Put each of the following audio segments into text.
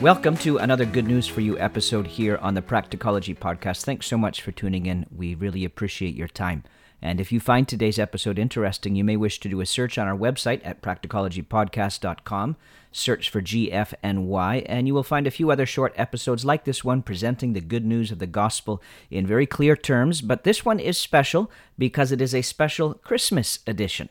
Welcome to another Good News for You episode here on the Practicology Podcast. Thanks so much for tuning in. We really appreciate your time. And if you find today's episode interesting, you may wish to do a search on our website at practicologypodcast.com. Search for GNFY, and you will find a few other short episodes like this one presenting the good news of the gospel in very clear terms. But this one is special because it is a special Christmas edition.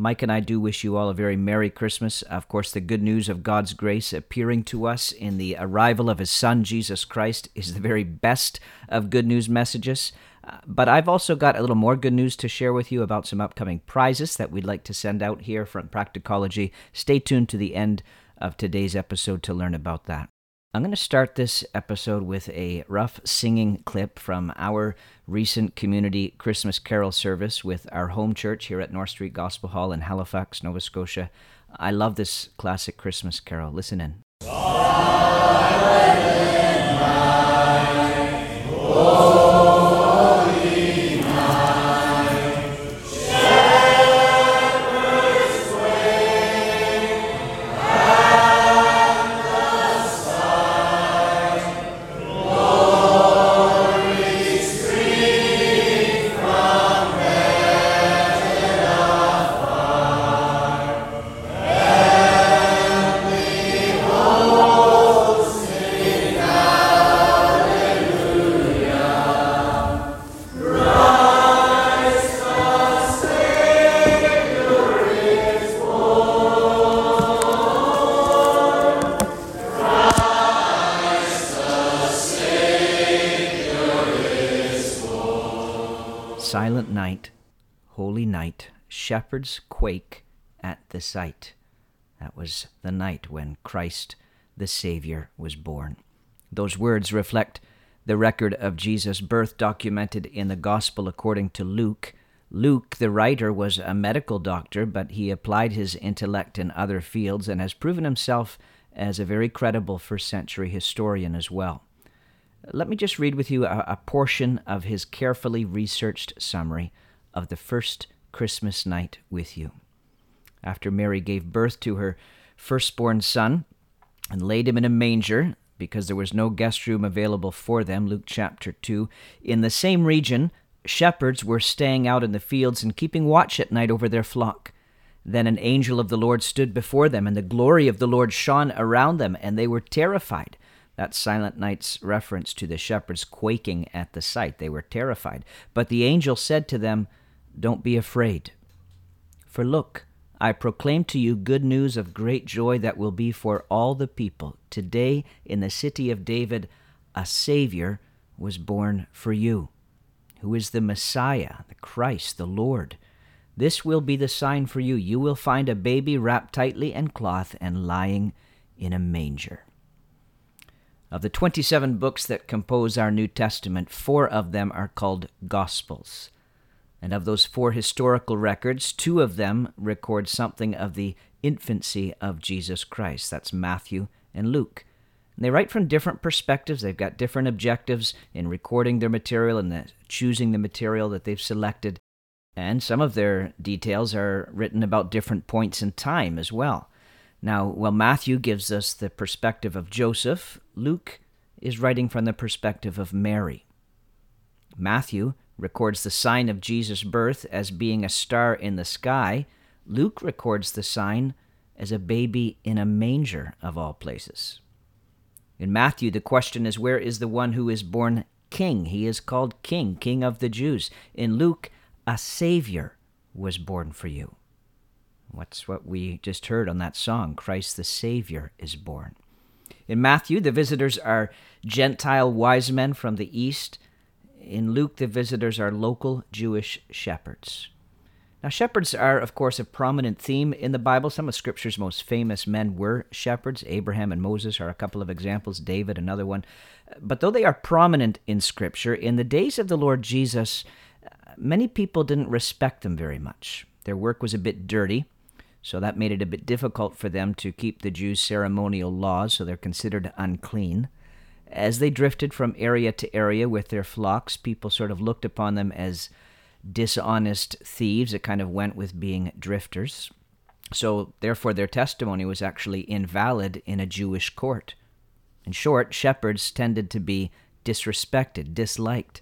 Mike and I do wish you all a very Merry Christmas. Of course, the good news of God's grace appearing to us in the arrival of His Son, Jesus Christ, is the very best of good news messages. Uh, but I've also got a little more good news to share with you about some upcoming prizes that we'd like to send out here from Practicology. Stay tuned to the end of today's episode to learn about that. I'm going to start this episode with a rough singing clip from our recent community Christmas carol service with our home church here at North Street Gospel Hall in Halifax, Nova Scotia. I love this classic Christmas carol. Listen in. Silent night, holy night, shepherds quake at the sight. That was the night when Christ the Savior was born. Those words reflect the record of Jesus' birth documented in the Gospel according to Luke. Luke, the writer, was a medical doctor, but he applied his intellect in other fields and has proven himself as a very credible first century historian as well. Let me just read with you a, a, portion of his carefully researched summary of the first Christmas night with you. After Mary gave birth to her firstborn son and laid him in a manger, because there was no guest room available for them, Luke chapter 2, in the same region, shepherds were staying out in the fields and keeping watch at night over their flock. Then an angel of the Lord stood before them, and the glory of the Lord shone around them, and they were terrified. That silent night's reference to the shepherds quaking at the sight. They were terrified. But the angel said to them, Don't be afraid. For look, I proclaim to you good news of great joy that will be for all the people. Today, in the city of David, a Savior was born for you, who is the Messiah, the Christ, the Lord. This will be the sign for you. You will find a baby wrapped tightly in cloth and lying in a manger. Of the 27 books that compose our New Testament, four of them are called Gospels. And of those four historical records, two of them record something of the infancy of Jesus Christ. That's Matthew and Luke. And they write from different perspectives. They've got different objectives in recording their material and the, choosing the material that they've selected. And some of their details are written about different points in time as well. Now, while Matthew gives us the perspective of Joseph, Luke is writing from the perspective of Mary. Matthew records the sign of Jesus' birth as being a star in the sky. Luke records the sign as a baby in a manger, of all places. In Matthew, the question is where is the one who is born king? He is called king, king of the Jews. In Luke, a Savior was born for you. What's what we just heard on that song? Christ the Savior is born. In Matthew, the visitors are Gentile wise men from the east. In Luke, the visitors are local Jewish shepherds. Now, shepherds are, of course, a prominent theme in the Bible. Some of Scripture's most famous men were shepherds. Abraham and Moses are a couple of examples, David, another one. But though they are prominent in Scripture, in the days of the Lord Jesus, many people didn't respect them very much. Their work was a bit dirty. So that made it a bit difficult for them to keep the Jews' ceremonial laws, so they're considered unclean. As they drifted from area to area with their flocks, people sort of looked upon them as dishonest thieves. It kind of went with being drifters. So, therefore, their testimony was actually invalid in a Jewish court. In short, shepherds tended to be disrespected, disliked.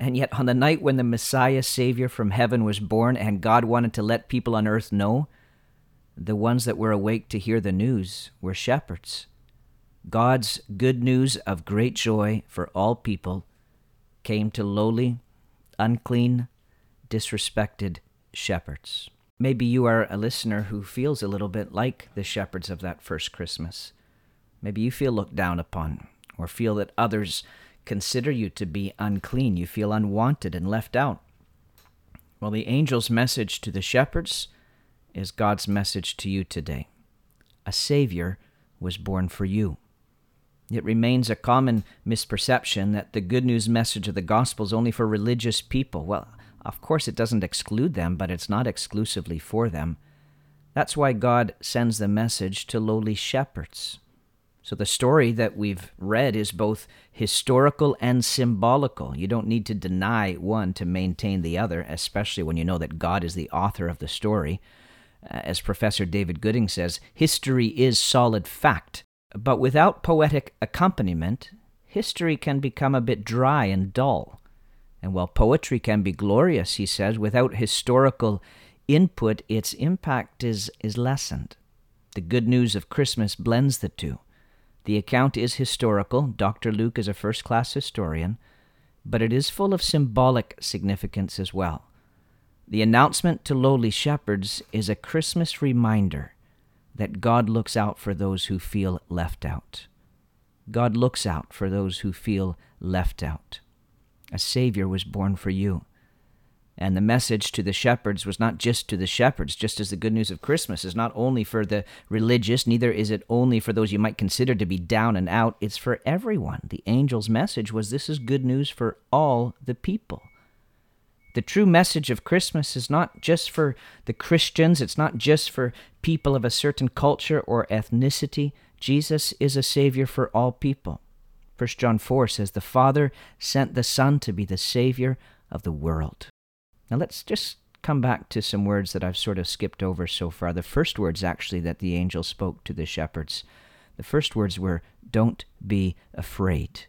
And yet, on the night when the Messiah, Savior from heaven, was born, and God wanted to let people on earth know, the ones that were awake to hear the news were shepherds. God's good news of great joy for all people came to lowly, unclean, disrespected shepherds. Maybe you are a listener who feels a little bit like the shepherds of that first Christmas. Maybe you feel looked down upon, or feel that others consider you to be unclean. You feel unwanted and left out. Well, the angel's message to the shepherds is God's message to you today. A Savior was born for you. It remains a common misperception that the good news message of the gospel is only for religious people. Well, of course, it doesn't exclude them, but it's not exclusively for them. That's why God sends the message to lowly shepherds. So the story that we've read is both historical and symbolical. You don't need to deny one to maintain the other, especially when you know that God is the author of the story. Uh, as Professor David Gooding says, history is solid fact, but without poetic accompaniment, history can become a bit dry and dull. And while poetry can be glorious, he says, without historical input, its impact is, is lessened. The good news of Christmas blends the two. The account is historical. Dr. Luke is a first class historian, but it is full of symbolic significance as well. The announcement to lowly shepherds is a Christmas reminder that God looks out for those who feel left out. God looks out for those who feel left out. A Savior was born for you. And the message to the shepherds was not just to the shepherds, just as the good news of Christmas is not only for the religious, neither is it only for those you might consider to be down and out. It's for everyone. The angel's message was this is good news for all the people. The true message of Christmas is not just for the Christians, it's not just for people of a certain culture or ethnicity. Jesus is a Savior for all people. 1 John 4 says, The Father sent the Son to be the Savior of the world. Now let's just come back to some words that I've sort of skipped over so far. The first words, actually, that the angel spoke to the shepherds. The first words were, Don't be afraid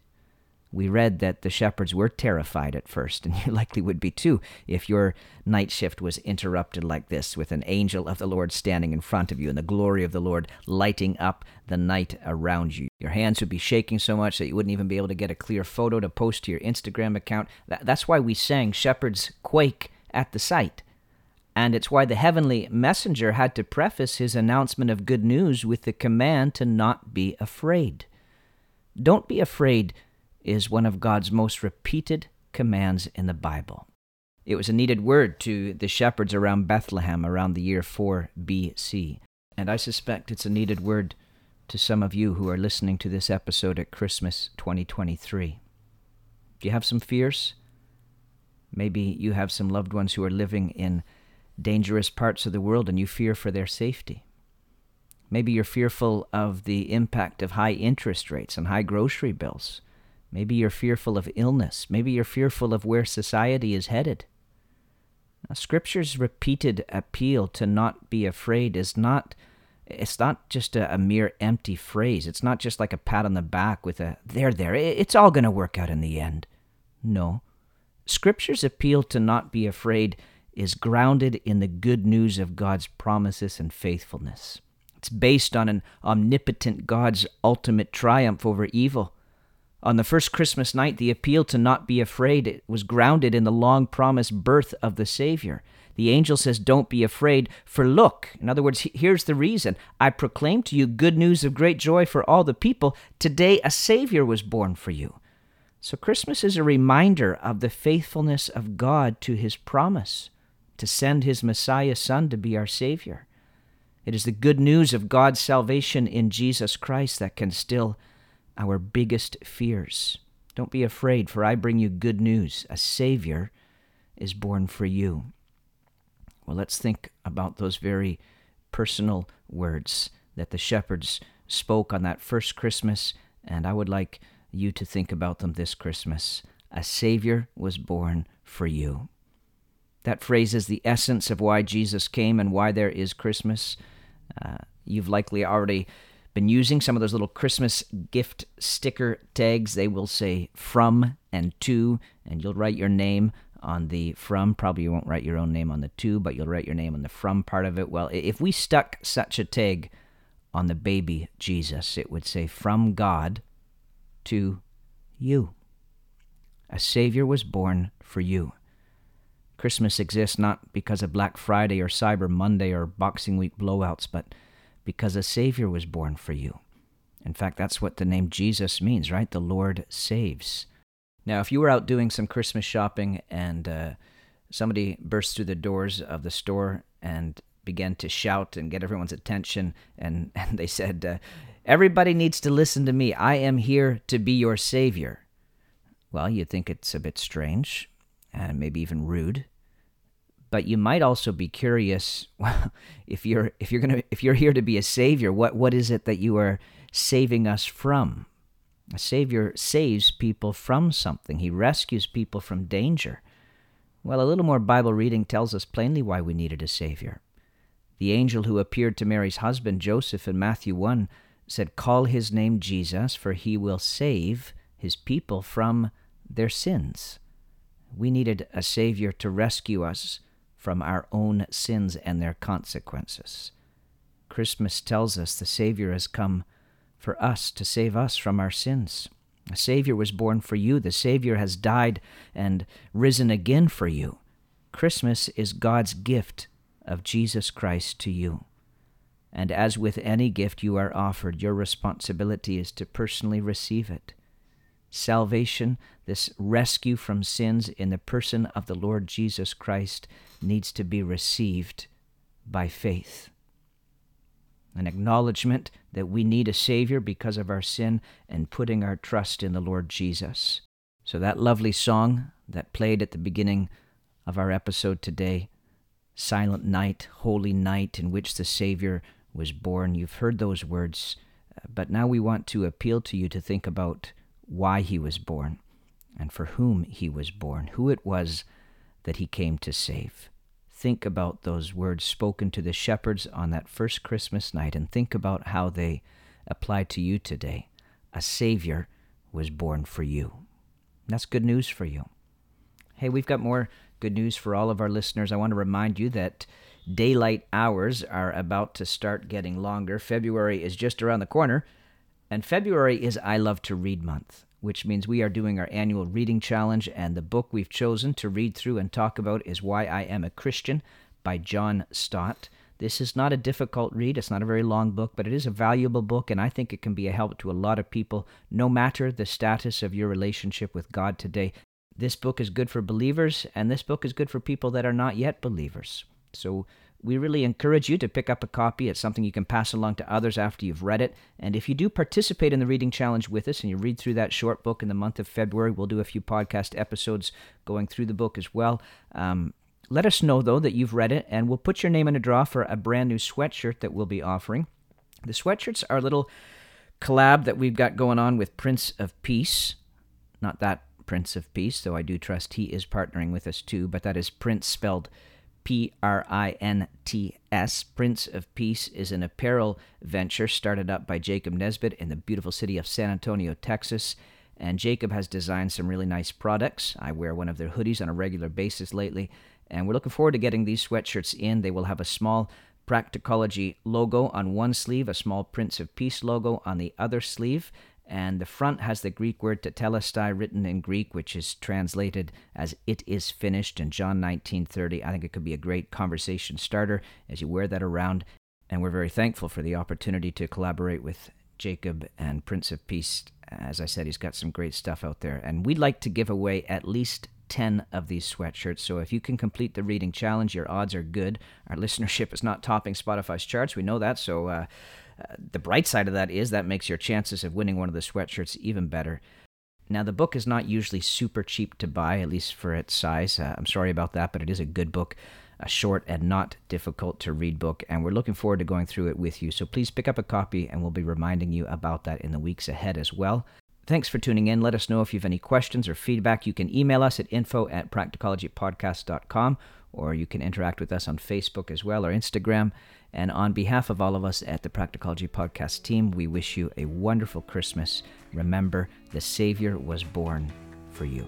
we read that the shepherds were terrified at first, and you likely would be too if your night shift was interrupted like this, with an angel of the Lord standing in front of you and the glory of the Lord lighting up the night around you. Your hands would be shaking so much that you wouldn't even be able to get a clear photo to post to your Instagram account. That's why we sang Shepherds Quake at the sight. And it's why the heavenly messenger had to preface his announcement of good news with the command to not be afraid. Don't be afraid is one of God's most repeated commands in the Bible. It was a needed word to the shepherds around Bethlehem around the year 4 BC, and I suspect it's a needed word to some of you who are listening to this episode at Christmas 2023. Do you have some fears? Maybe you have some loved ones who are living in dangerous parts of the world and you fear for their safety. Maybe you're fearful of the impact of high interest rates and high grocery bills. Maybe you're fearful of illness. Maybe you're fearful of where society is headed. Now, Scripture's repeated appeal to not be afraid is not it's not just a, a, mere empty phrase. It's not just like a pat on the back with a there there. It's all going to work out in the end. No. Scripture's appeal to not be afraid is grounded in the good news of God's promises and faithfulness. It's based on an omnipotent God's ultimate triumph over evil on the first Christmas night, the appeal to not be afraid was grounded in the long promised birth of the Savior. The angel says, Don't be afraid, for look. In other words, here's the reason. I proclaim to you good news of great joy for all the people. Today a Savior was born for you. So Christmas is a reminder of the faithfulness of God to his promise to send his Messiah Son to be our Savior. It is the good news of God's salvation in Jesus Christ that can still our biggest fears. Don't be afraid, for I bring you good news. A Savior is born for you. Well, let's think about those very personal words that the shepherds spoke on that first Christmas, and I would like you to think about them this Christmas. A Savior was born for you. That phrase is the essence of why Jesus came and why there is Christmas. Uh, you've likely already been using some of those little Christmas gift sticker tags. They will say from and to, and you'll write your name on the from. Probably you won't write your own name on the to, but you'll write your name on the from part of it. Well, if we stuck such a tag on the baby Jesus, it would say from God to you. A Savior was born for you. Christmas exists not because of Black Friday or Cyber Monday or Boxing Week blowouts, but because a Savior was born for you. In fact, that's what the name Jesus means, right? The Lord saves. Now, if you were out doing some Christmas shopping and uh, somebody burst through the doors of the store and began to shout and get everyone's attention, and, and they said, uh, Everybody needs to listen to me. I am here to be your Savior. Well, you'd think it's a bit strange and maybe even rude. But you might also be curious if you're if you're gonna if you're here to be a savior, what what is it that you are saving us from? A Savior saves people from something, He rescues people from danger. Well, a little more Bible reading tells us plainly why we needed a Savior. The angel who appeared to Mary's husband Joseph in Matthew 1 said, Call his name Jesus, for he will save his people from their sins. We needed a Savior to rescue us from our own sins and their consequences. Christmas tells us the Savior has come for us to save us from our sins. A Savior was born for you. The Savior has died and risen again for you. Christmas is God's gift of Jesus Christ to you. And as with any gift you are offered, your responsibility is to personally receive it. Salvation, this rescue from sins in the person of the Lord Jesus Christ, needs to be received by faith an acknowledgement that we need a Savior because of our sin, and putting our trust in the Lord Jesus. So, that lovely song that played at the beginning of our episode today, Silent Night, Holy Night, in which the Savior was born, you've heard those words, uh, but now we want to appeal to you to think about why he was born and for whom he was born, who it was that he came to save think about those words spoken to the shepherds on that first Christmas night and think about how they apply to you today. A Savior was born for you. That's good news for you. Hey, we've got more good news for all of our listeners. I want to remind you that daylight hours are about to start getting longer. February is just around the corner, and February is I Love to Read month which means we are doing our annual reading challenge, and the book we've chosen to read through and talk about is Why I Am a Christian by John Stott. This is not a difficult read. It's not a very long book, but it is a valuable book, and I think it can be a help to a lot of people, no matter the status of your relationship with God today. This book is good for believers, and this book is good for people that are not yet believers. So we really encourage you to pick up a copy. It's something you can pass along to others after you've read it. And if you do participate in the reading challenge with us and you read through that short book in the month of February, we'll do a few podcast episodes going through the book as well. Um, let us know, though, that you've read it, and we'll put your name in a draw for a brand new sweatshirt that we'll be offering. The sweatshirts are a little collab that we've got going on with Prints of Peace. Not that Prince of Peace, though I do trust he is partnering with us too, but that is Prints spelled P R I N T S. Prints of Peace is an apparel venture started up by Jacob Nesbitt in the beautiful city of San Antonio, Texas. And Jacob has designed some really nice products. I wear one of their hoodies on a regular basis lately. And we're looking forward to getting these sweatshirts in. They will have a small Practicology logo on one sleeve, a small Prints of Peace logo on the other sleeve and the front has the Greek word tetelestai written in Greek, which is translated as "it is finished" in John 19:30. I think it could be a great conversation starter as you wear that around, and we're very thankful for the opportunity to collaborate with Jacob and Prints of Peace. As I said, he's got some great stuff out there, and we'd like to give away at least 10 of these sweatshirts. So if you can complete the reading challenge, your odds are good. Our listenership is not topping Spotify's charts. We know that. So uh, the bright side of that is that makes your chances of winning one of the sweatshirts even better. Now, the book is not usually super cheap to buy, at least for its size. Uh, I'm sorry about that, but it is a good book, a short and not difficult to read book, and we're looking forward to going through it with you. So please pick up a copy, and we'll be reminding you about that in the weeks ahead as well. Thanks for tuning in. Let us know if you have any questions or feedback. You can email us at info at practicologypodcast.com or you can interact with us on Facebook as well or Instagram. And on behalf of all of us at the Practicology Podcast team, we wish you a wonderful Christmas. Remember, the Savior was born for you.